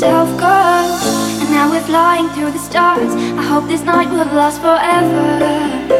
yourself go. And now we're flying through the stars. I hope this night will last forever.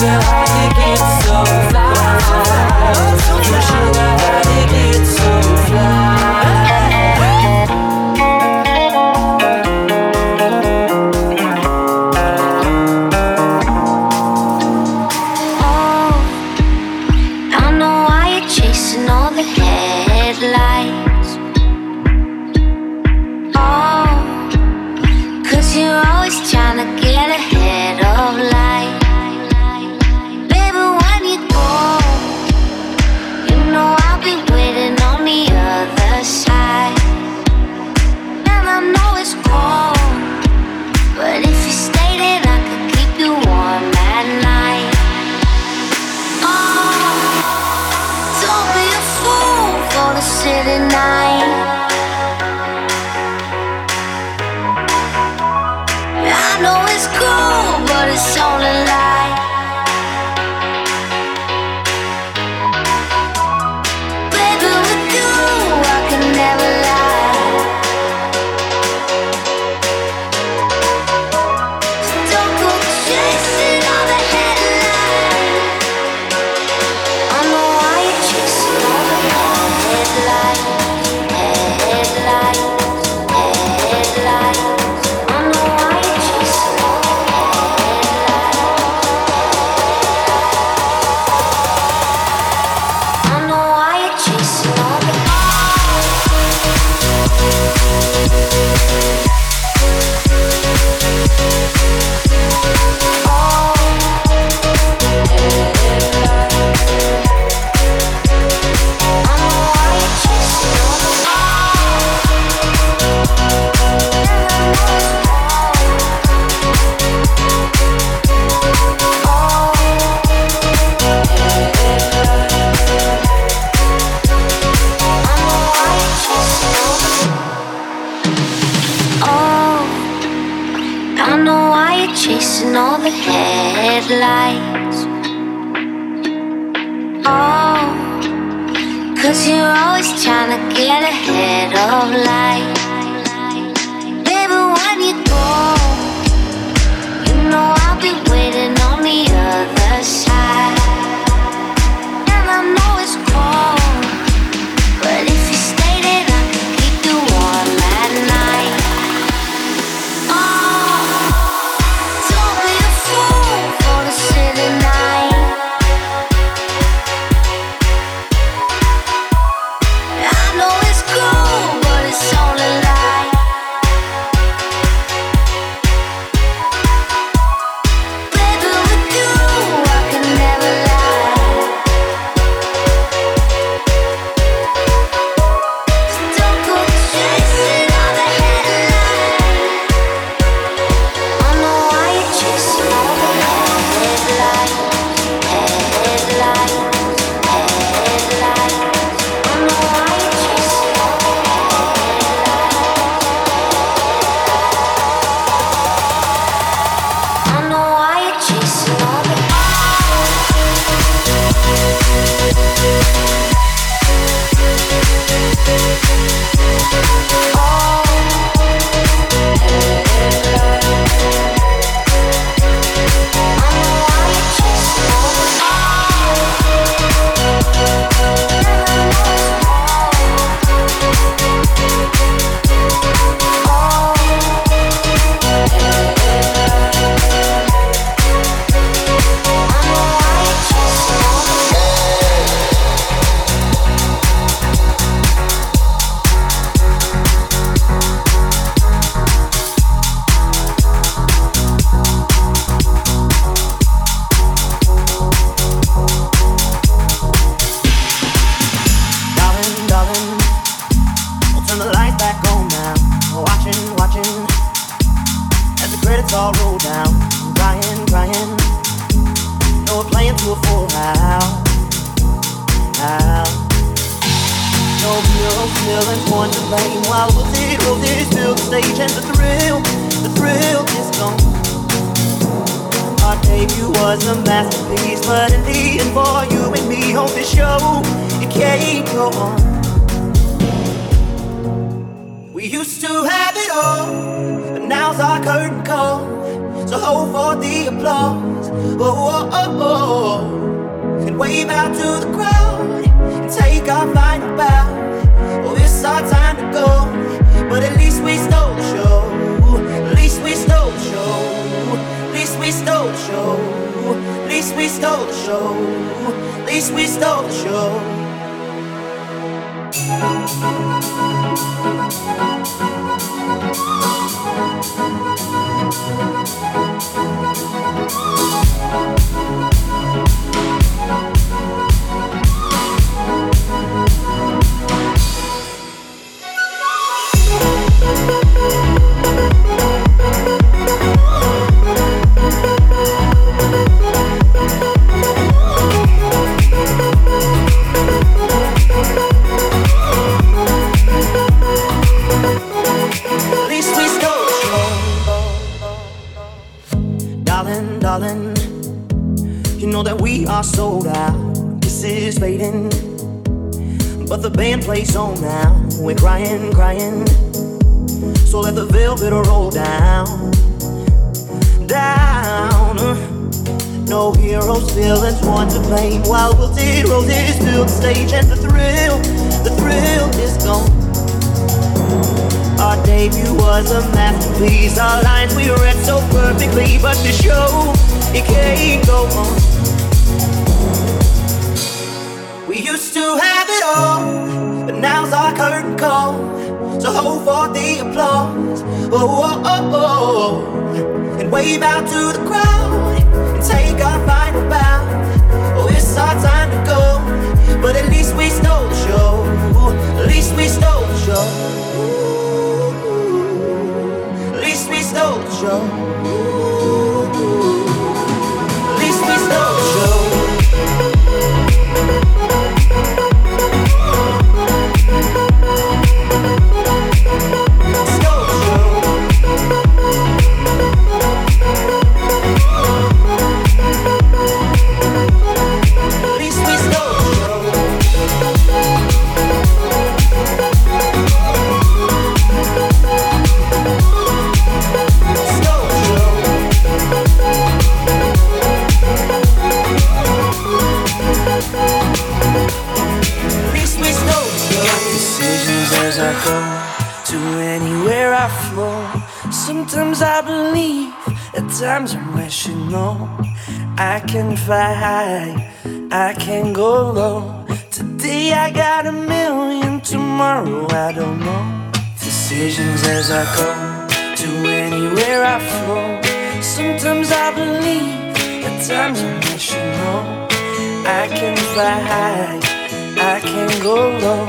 to I I can fly high, I can go low.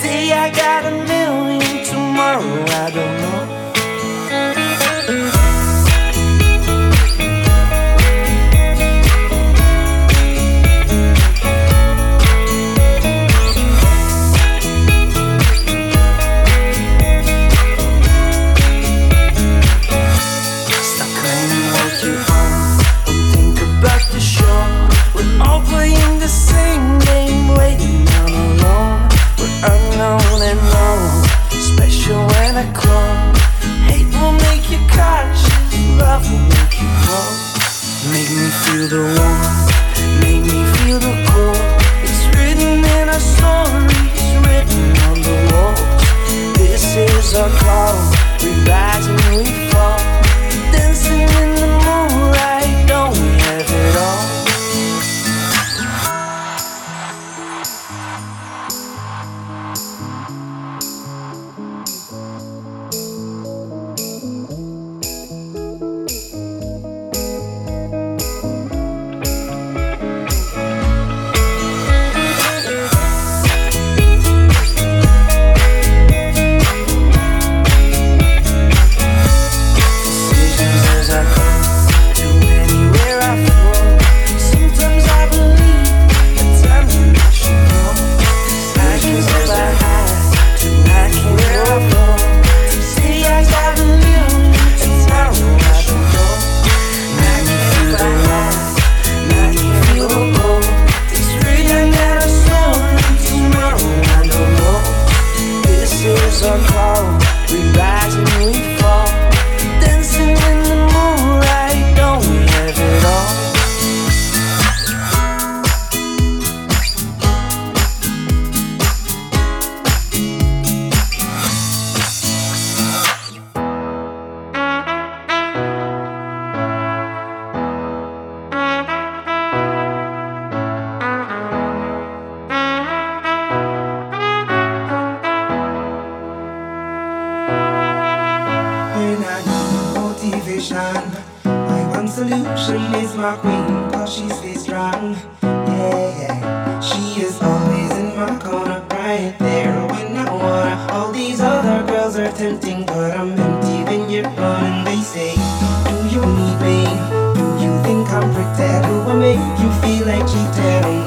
Today I got a million, tomorrow I don't know. Feel the warmth, make me feel the cold. It's written in our stories, written on the walls. This is our call, how she stays strong. Yeah, yeah. She is always in my corner, right there when I wanna. All these other girls are tempting, but I'm empty when you're gone. And they say, Do you need me? Do you think I'm pretend? Do I make you feel like cheated on?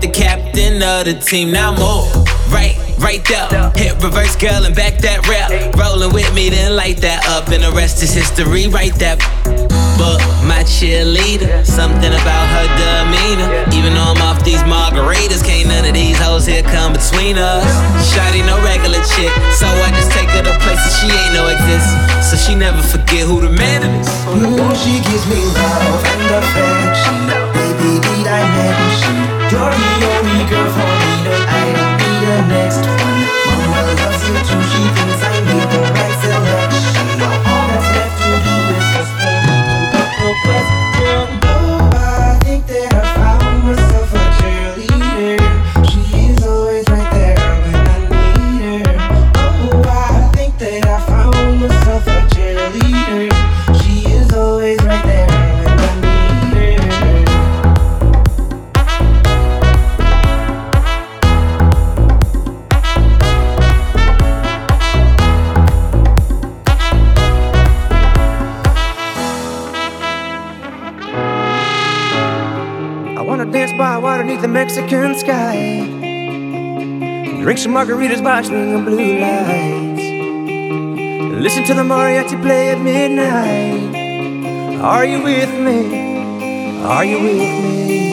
The captain of the team. Now move, right, right there. Hit reverse, girl, and back that rap. Rolling with me, then light that up. And the rest is history, right that. But my cheerleader, something about her demeanor. Even though I'm off these margaritas, can't none of these hoes here come between us. Shotty no regular chick, so I just take her to places she ain't no exist. So she never forget who the man is. Ooh, she gives me love and affection. Baby, need I mention? You're the only girl for me, I don't need the next by water neath the Mexican sky. Drink some margaritas by string of blue lights. Listen to the mariachi play at midnight. Are you with me? Are you with me?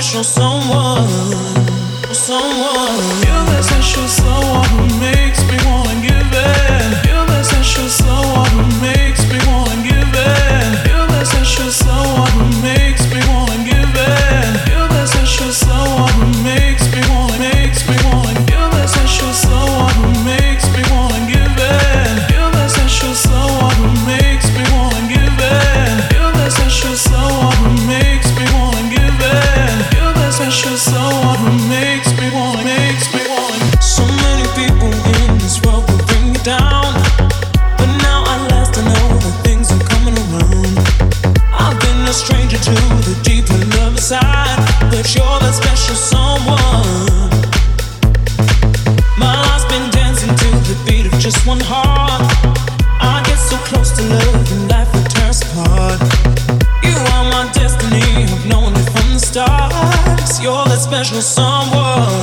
special someone, someone. You're the special someone who makes me wanna give it. You're the special someone who makes one heart. I get so close to love and life returns apart. You are my destiny, I've known it from the. You're that special someone.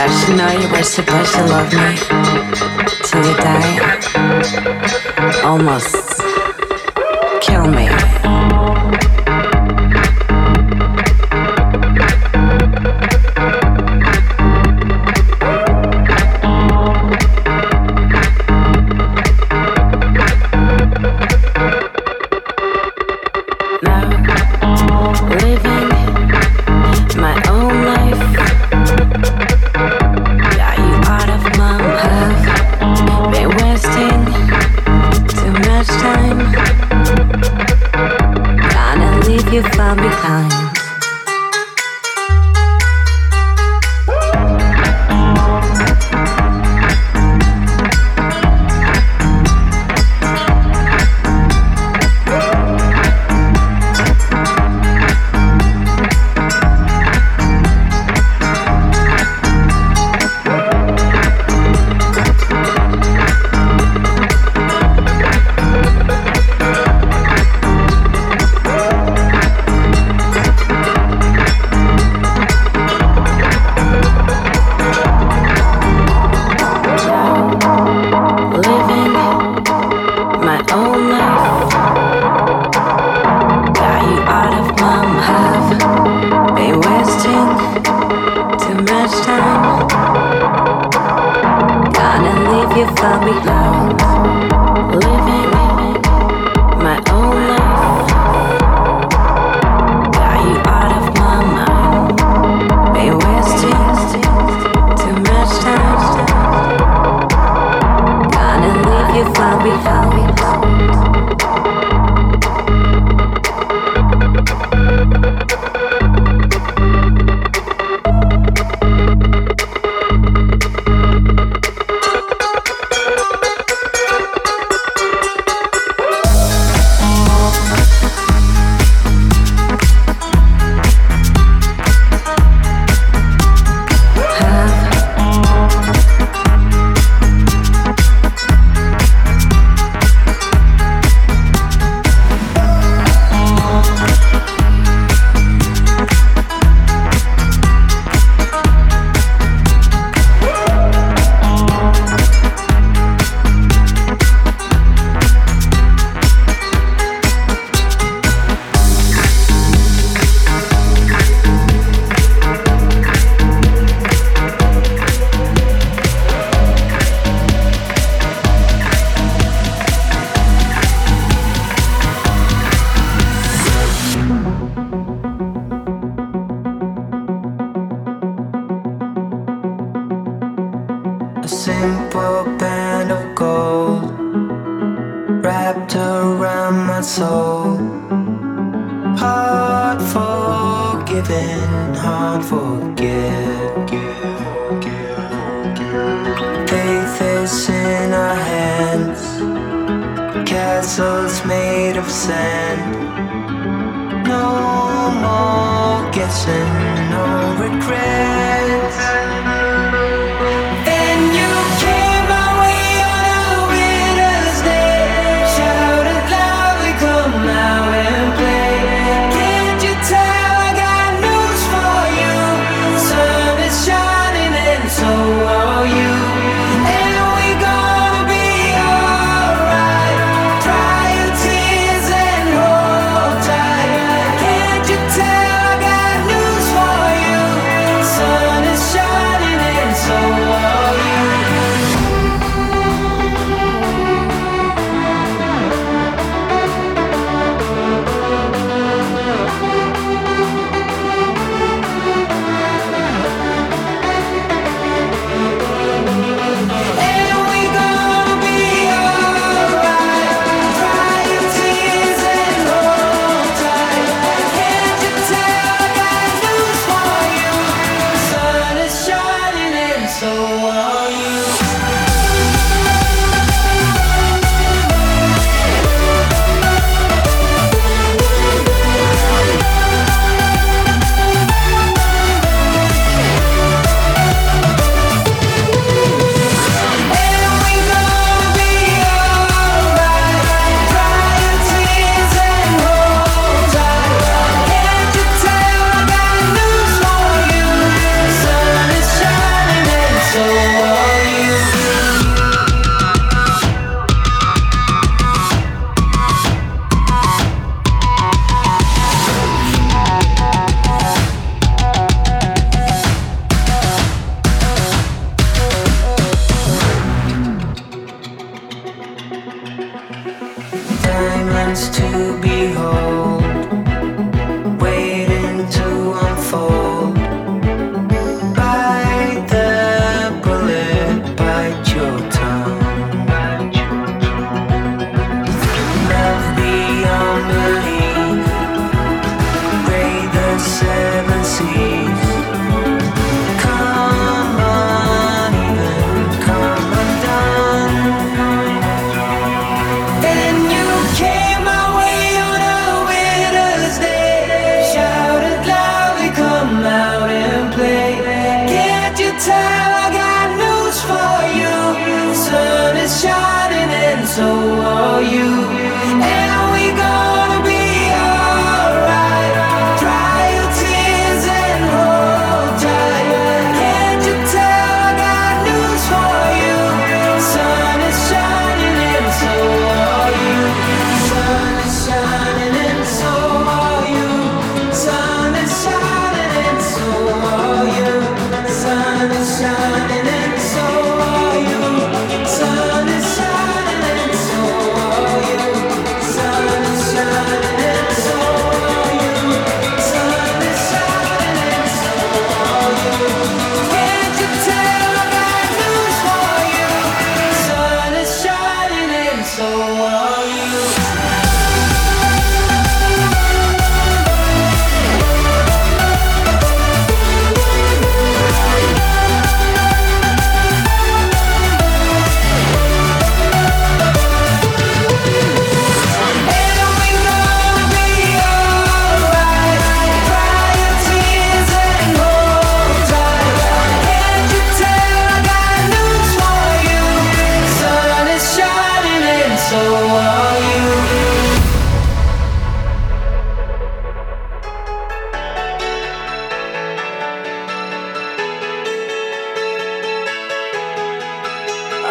Does she know you were supposed to love me till you die? Almost kill me.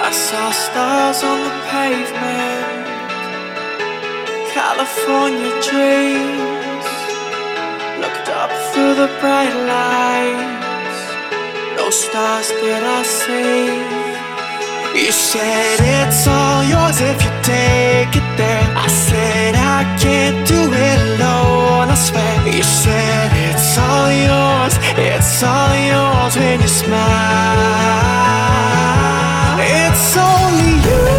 I saw stars on the pavement, California dreams. Looked up through the bright lights, no stars did I see. You said it's all yours if you take it there. I said I can't do it alone, I swear. You said it's all yours, it's all yours when you smile only you.